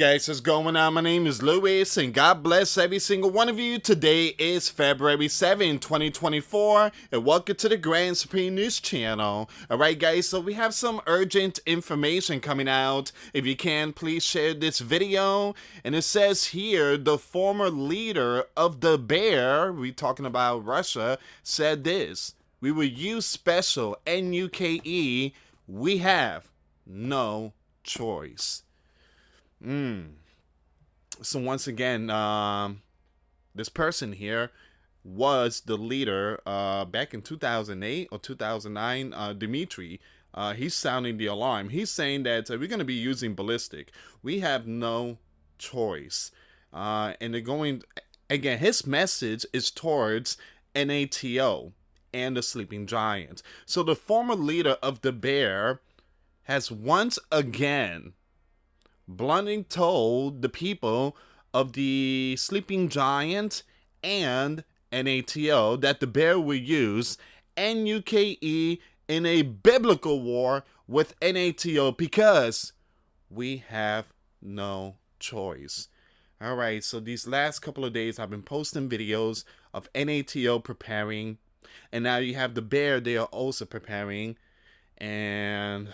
guys, what's going on? My name is Lewis, and God bless every single one of you. Today is February 7, 2024, and welcome to the Grand Supreme News Channel. Alright, guys, so we have some urgent information coming out. If you can, please share this video. And it says here the former leader of the Bear, we talking about Russia, said this We will use special NUKE. We have no choice. Mm. So once again, um, this person here was the leader uh, back in 2008 or 2009. Uh, Dimitri, uh, he's sounding the alarm. He's saying that uh, we're going to be using ballistic. We have no choice. Uh, and they're going again. His message is towards NATO and the Sleeping Giant. So the former leader of the Bear has once again Blunting told the people of the Sleeping Giant and NATO that the bear will use NUKE in a biblical war with NATO because we have no choice. All right, so these last couple of days I've been posting videos of NATO preparing, and now you have the bear, they are also preparing, and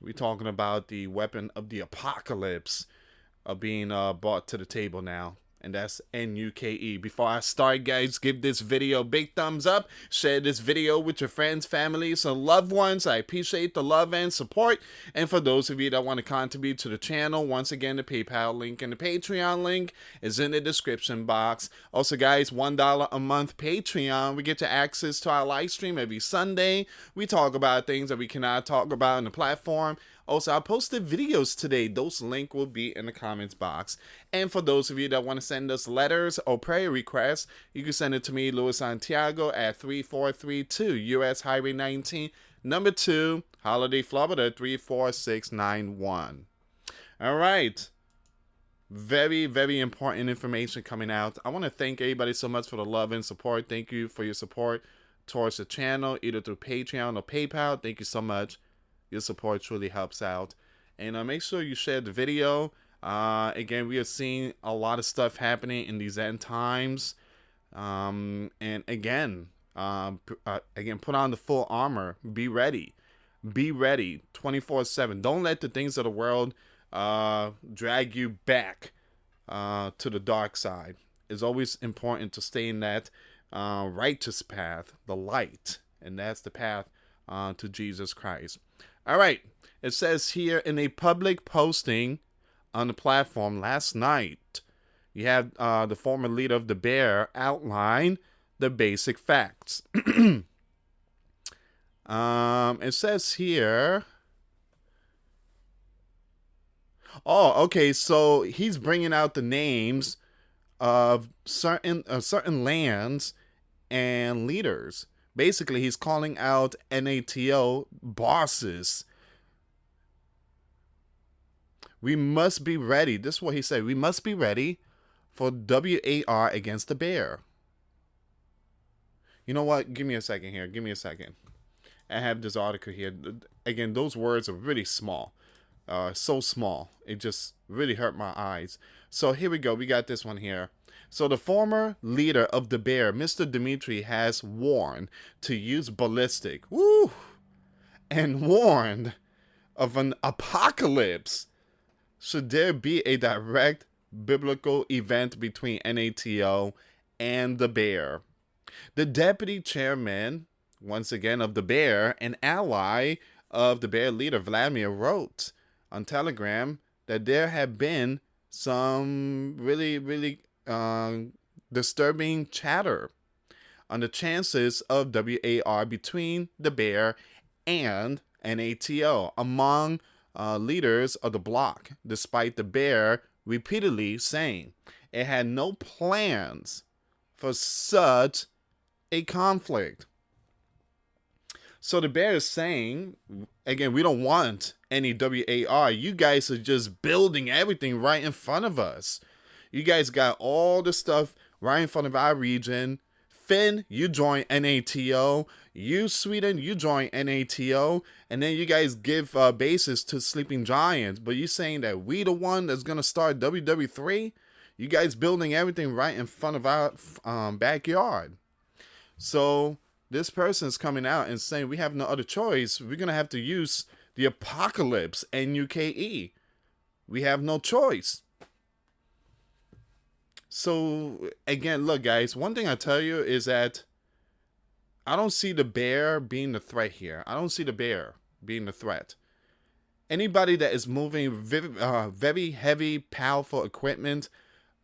we're talking about the weapon of the apocalypse of being uh, brought to the table now and that's N-U-K-E. Before I start, guys, give this video a big thumbs up. Share this video with your friends, families, and loved ones. I appreciate the love and support. And for those of you that want to contribute to the channel, once again, the PayPal link and the Patreon link is in the description box. Also, guys, $1 a month Patreon. We get to access to our live stream every Sunday. We talk about things that we cannot talk about on the platform. Also, I posted videos today. Those link will be in the comments box. And for those of you that want to send us letters or prayer requests, you can send it to me, Louis Santiago, at 3432 US Highway 19, number 2, Holiday, Florida 34691. All right. Very, very important information coming out. I want to thank everybody so much for the love and support. Thank you for your support towards the channel, either through Patreon or PayPal. Thank you so much. Your support truly helps out. And uh, make sure you share the video. Uh, again, we are seeing a lot of stuff happening in these end times. Um, and again, uh, uh, again, put on the full armor. Be ready. Be ready 24 7. Don't let the things of the world uh, drag you back uh, to the dark side. It's always important to stay in that uh, righteous path, the light. And that's the path to Jesus Christ. All right. It says here in a public posting on the platform last night, you have uh, the former leader of the Bear outline the basic facts. um, it says here. Oh, okay. So he's bringing out the names of certain uh, certain lands and leaders. Basically, he's calling out NATO bosses. We must be ready. This is what he said. We must be ready for WAR against the bear. You know what? Give me a second here. Give me a second. I have this article here. Again, those words are really small. Uh, so small. It just really hurt my eyes. So here we go. We got this one here. So the former leader of the bear, Mr. Dimitri, has warned to use ballistic. Woo! And warned of an apocalypse should there be a direct biblical event between NATO and the bear. The deputy chairman, once again of the bear, an ally of the bear leader Vladimir, wrote on Telegram that there have been some really, really uh, disturbing chatter on the chances of WAR between the bear and NATO among uh, leaders of the bloc, despite the bear repeatedly saying it had no plans for such a conflict. So the bear is saying, again, we don't want any WAR. You guys are just building everything right in front of us. You guys got all the stuff right in front of our region, Finn, you join NATO. You, Sweden, you join NATO. And then you guys give uh, bases to Sleeping Giants. But you saying that we the one that's going to start WWE3? You guys building everything right in front of our um, backyard. So this person is coming out and saying we have no other choice. We're going to have to use the apocalypse and UKE. We have no choice. So again, look, guys. One thing I tell you is that I don't see the bear being the threat here. I don't see the bear being the threat. Anybody that is moving very, uh, very heavy, powerful equipment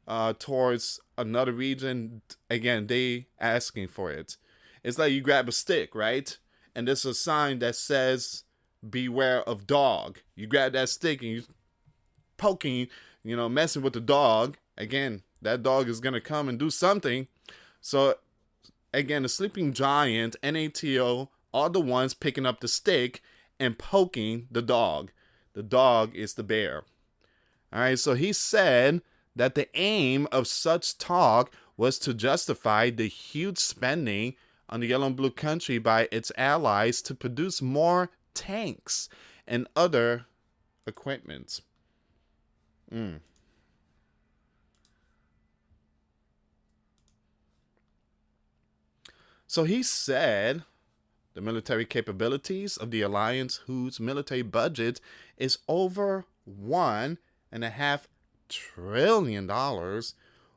uh, towards another region, again, they asking for it. It's like you grab a stick, right? And there's a sign that says "Beware of dog." You grab that stick and you poking, you know, messing with the dog. Again, that dog is gonna come and do something. So again, the sleeping giant, NATO, are the ones picking up the stick and poking the dog. The dog is the bear. All right, so he said that the aim of such talk was to justify the huge spending on the yellow and blue country by its allies to produce more tanks and other equipment. Mm. So he said the military capabilities of the alliance, whose military budget is over one and a half trillion dollars,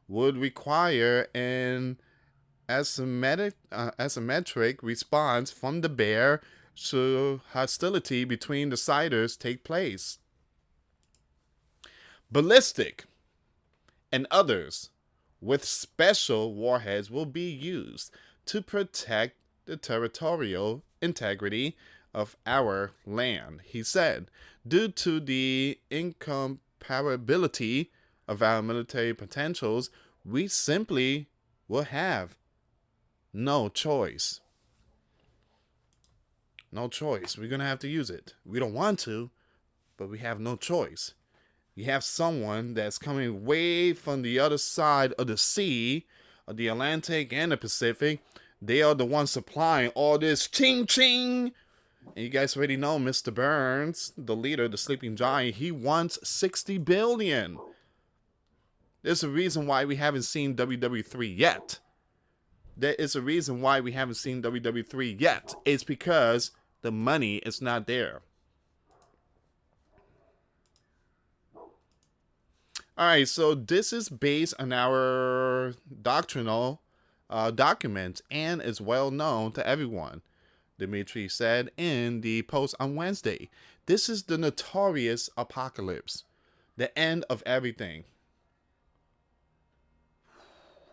would require an asymmetric, uh, asymmetric response from the bear should hostility between the siders take place. Ballistic and others with special warheads will be used to protect the territorial integrity of our land, he said. Due to the incomparability of our military potentials, we simply will have no choice. No choice. We're going to have to use it. We don't want to, but we have no choice. You have someone that's coming way from the other side of the sea, the Atlantic and the Pacific, they are the ones supplying all this ching ching. And you guys already know Mr. Burns, the leader, the sleeping giant, he wants 60 billion. There's a reason why we haven't seen WWE3 yet. There is a reason why we haven't seen WWE3 yet. It's because the money is not there. All right, so this is based on our doctrinal uh, document and is well known to everyone, Dimitri said in the post on Wednesday. This is the notorious apocalypse, the end of everything.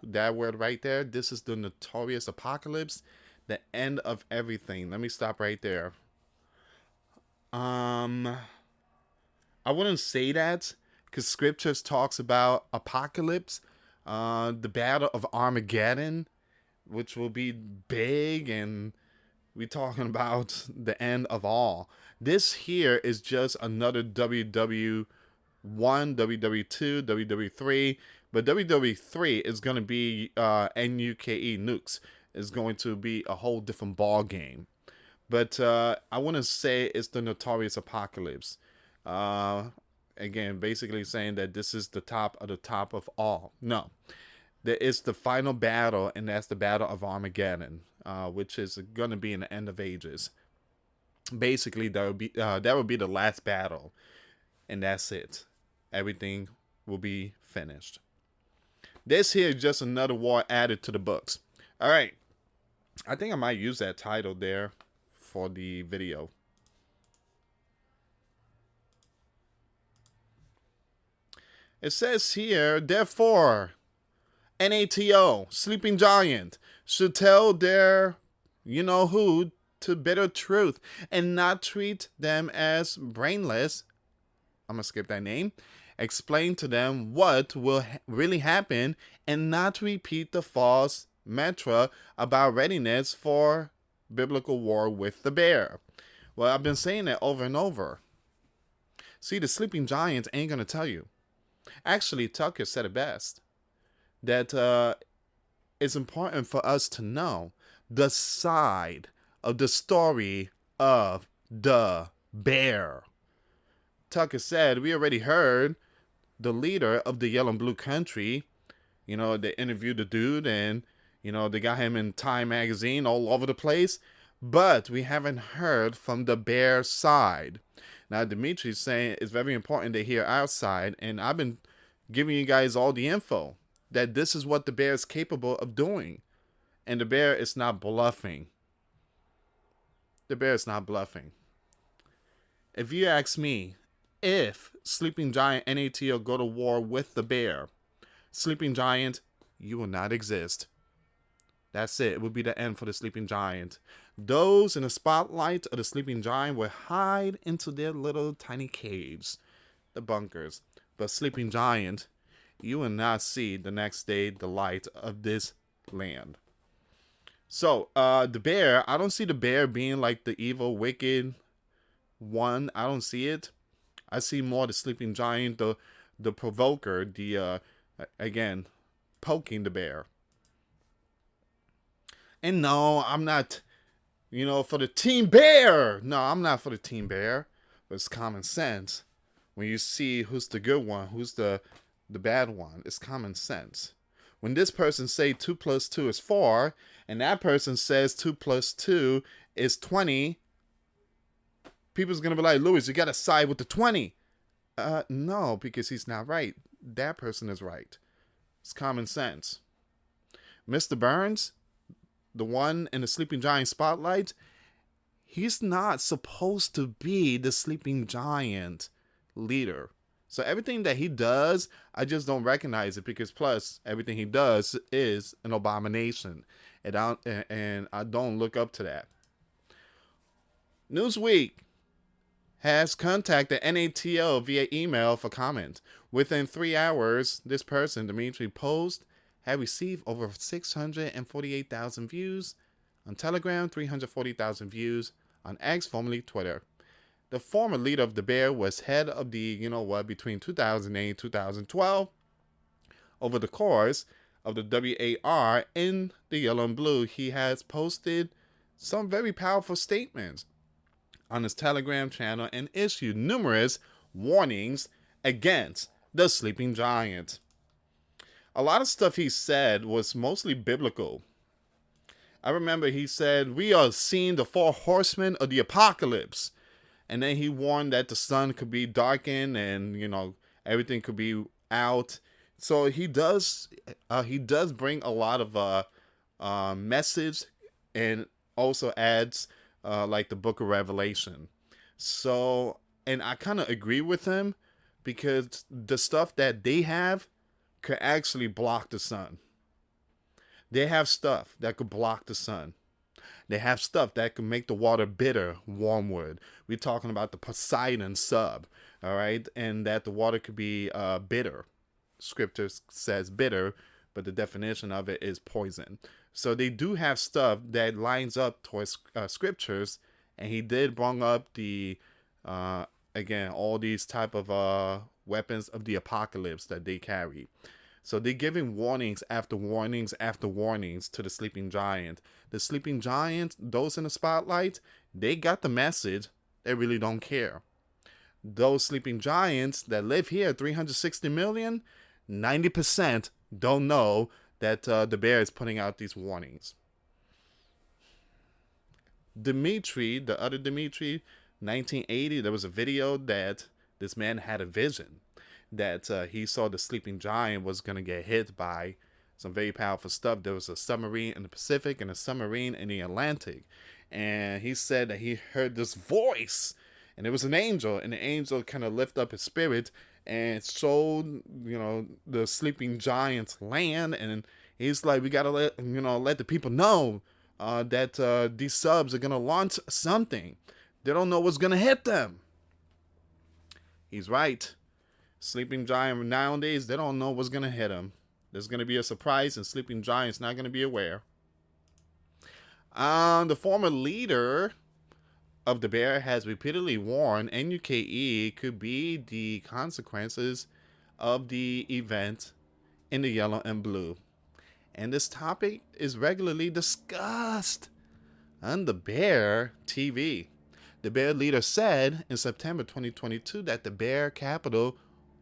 That word right there, this is the notorious apocalypse, the end of everything. Let me stop right there. Um, I wouldn't say that because scriptures talks about apocalypse uh, the Battle of Armageddon, which will be big, and we're talking about the end of all. This here is just another WW1, WW2, WW3, but WW3 is going to be uh, NUKE nukes. Is going to be a whole different ball game. But uh, I want to say it's the Notorious Apocalypse. Uh, again, basically saying that this is the top of the top of all. No, there is the final battle, and that's the Battle of Armageddon, uh, which is going to be in the end of ages. Basically, that would be uh, that would be the last battle, and that's it. Everything will be finished. This here is just another war added to the books. All right, I think I might use that title there for the video. It says here, therefore, NATO, Sleeping Giant, should tell their, you know who, to bitter truth and not treat them as brainless. I'm to skip that name. Explain to them what will ha- really happen and not repeat the false mantra about readiness for biblical war with the bear. Well, I've been saying that over and over. See, the sleeping giants ain't to tell you. Actually, Tucker said it best that uh, it's important for us to know the side of the story of the bear. Tucker said, We already heard the leader of the yellow and blue country. You know, they interviewed the dude and, you know, they got him in Time magazine all over the place. But we haven't heard from the bear side. Now, Dimitri's saying it's very important to hear our side, and I've been giving you guys all the info that this is what the bear is capable of doing. And the bear is not bluffing. The bear is not bluffing. If you ask me, if Sleeping Giant NATO go to war with the bear, Sleeping Giant, you will not exist. That's it. It would be the end for the Sleeping Giant. Those in the spotlight of the Sleeping Giant will hide into their little tiny caves, the bunkers. But Sleeping Giant, you will not see the next day the light of this land. So, uh, the bear, I don't see the bear being like the evil, wicked one. I don't see it. I see more the sleeping giant, the the provoker, the uh, again, poking the bear. And no, I'm not, you know, for the team bear. No, I'm not for the team bear. But it's common sense. When you see who's the good one, who's the the bad one, it's common sense. When this person say two plus two is four, and that person says two plus two is twenty, people's gonna be like, Louis, you gotta side with the 20. Uh, no, because he's not right. That person is right. It's common sense. Mr. Burns, the one in the Sleeping Giant spotlight, he's not supposed to be the Sleeping Giant leader. So everything that he does, I just don't recognize it because plus everything he does is an abomination, and I and I don't look up to that. Newsweek has contacted NATO via email for comment. Within three hours, this person, Dimitri Post, had received over 648,000 views on Telegram, 340,000 views on X, formerly Twitter. The former leader of the Bear was head of the, you know what, between 2008 and 2012. Over the course of the WAR in the yellow and blue, he has posted some very powerful statements on his Telegram channel and issued numerous warnings against the sleeping giant. A lot of stuff he said was mostly biblical. I remember he said, We are seeing the four horsemen of the apocalypse. And then he warned that the sun could be darkened and, you know, everything could be out. So he does uh, he does bring a lot of uh, uh message and also adds uh, like the book of Revelation. So, and I kind of agree with him because the stuff that they have could actually block the sun. They have stuff that could block the sun. They have stuff that can make the water bitter, wormwood. We're talking about the Poseidon sub, all right, and that the water could be uh, bitter. Scripture says bitter, but the definition of it is poison. So they do have stuff that lines up towards uh, scriptures, and he did bring up the uh, again all these type of uh, weapons of the apocalypse that they carry. So they're giving warnings after warnings after warnings to the sleeping giant. The sleeping giant, those in the spotlight, they got the message. They really don't care. Those sleeping giants that live here, 360 million, 90% don't know that uh, the bear is putting out these warnings. Dimitri, the other Dimitri, 1980, there was a video that this man had a vision that uh, he saw the sleeping giant was going to get hit by some very powerful stuff. There was a submarine in the Pacific and a submarine in the Atlantic. And he said that he heard this voice, and it was an angel, and the angel kind of lifted up his spirit and showed you know the sleeping giants land and he's like we gotta let you know let the people know uh, that uh, these subs are gonna launch something they don't know what's gonna hit them he's right sleeping giant nowadays they don't know what's gonna hit them there's gonna be a surprise and sleeping giant's not gonna be aware um, the former leader of the bear has repeatedly warned NUKE could be the consequences of the event in the yellow and blue. and this topic is regularly discussed on the Bear TV. The Bear leader said in September 2022 that the Bear capital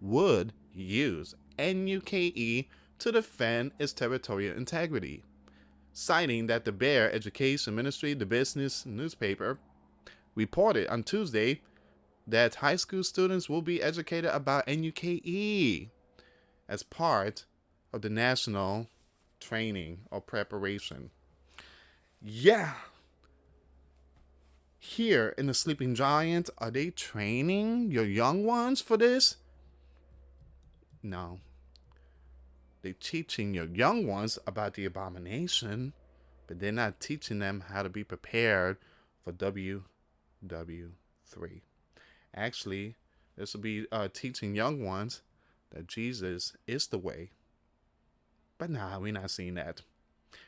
would use NUKE to defend its territorial integrity, citing that the Bear Education Ministry, the business newspaper, reported on Tuesday that high school students will be educated about NUKE as part of the national training or preparation. Yeah. Here in the Sleeping Giant, are they training your young ones for this? No. They're teaching your young ones about the abomination, but they're not teaching them how to be prepared for WW3. Actually, this will be uh, teaching young ones that Jesus is the way. But nah, we're not seeing that.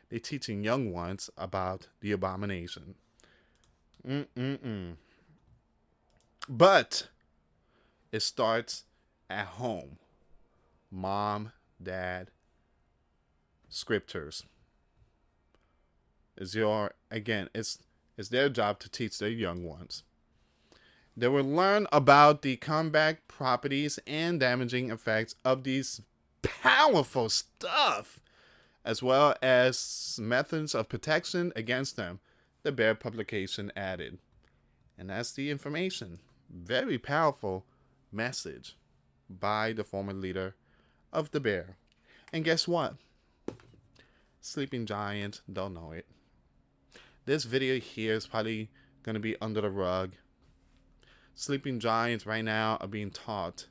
They're teaching young ones about the abomination. Mm-mm-mm. But it starts at home. Mom, dad, scriptures. Is your again, it's it's their job to teach their young ones. They will learn about the comeback properties and damaging effects of these powerful stuff, as well as methods of protection against them, the Bear publication added. And that's the information. Very powerful message by the former leader of the Bear. And guess what? Sleeping Giant don't know it. This video here is probably going to be under the rug sleeping giants right now are being taught.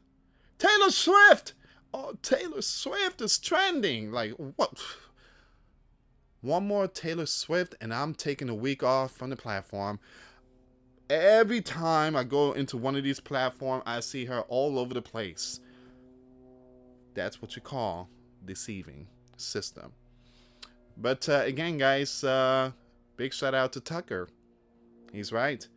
Taylor Swift! Oh, Taylor Swift is trending. Like, what? One more Taylor Swift, and I'm taking a week off from the platform. Every time I go into one of these platforms, I see her all over the place. That's what you call deceiving system. But uh, again, guys, uh, big shout out to Tucker. He's right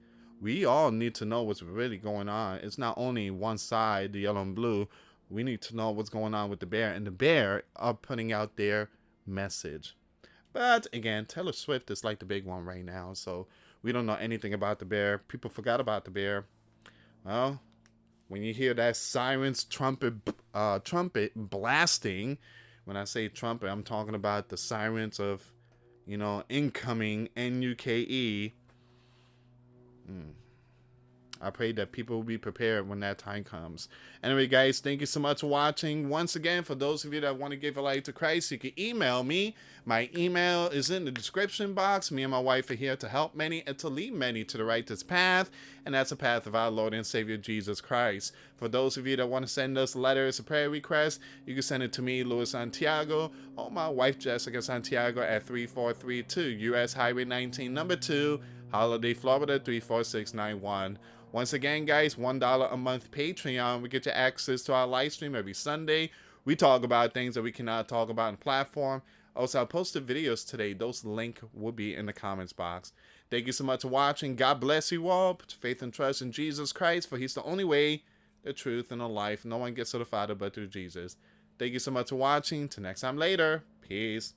we all need to know what's really going on. It's not only one side, the yellow and blue. We need to know what's going on with the bear, and the bear are putting out their message. But again, Taylor Swift is like the big one right now, so we don't know anything about the bear. People forgot about the bear. Well, when you hear that sirens trumpet uh, trumpet blasting, when I say trumpet, I'm talking about the sirens of, you know, incoming NUKE Mm. I pray that people will be prepared when that time comes. Anyway, guys, thank you so much for watching. Once again, for those of you that want to give a life to Christ, you can email me. My email is in the description box. Me and my wife are here to help many and to lead many to the righteous path, and that's the path of our Lord and Savior Jesus Christ. For those of you that want to send us letters or prayer requests, you can send it to me, Luis Santiago, or my wife, Jessica Santiago, at 3432 US Highway 19, number 2. Holiday, Florida 34691. Once again, guys, $1 a month Patreon. We get you access to our live stream every Sunday. We talk about things that we cannot talk about on platform. Also, I posted videos today. Those link will be in the comments box. Thank you so much for watching. God bless you all. Put faith and trust in Jesus Christ, for He's the only way, the truth, and the life. No one gets to the Father but through Jesus. Thank you so much for watching. Till next time later. Peace.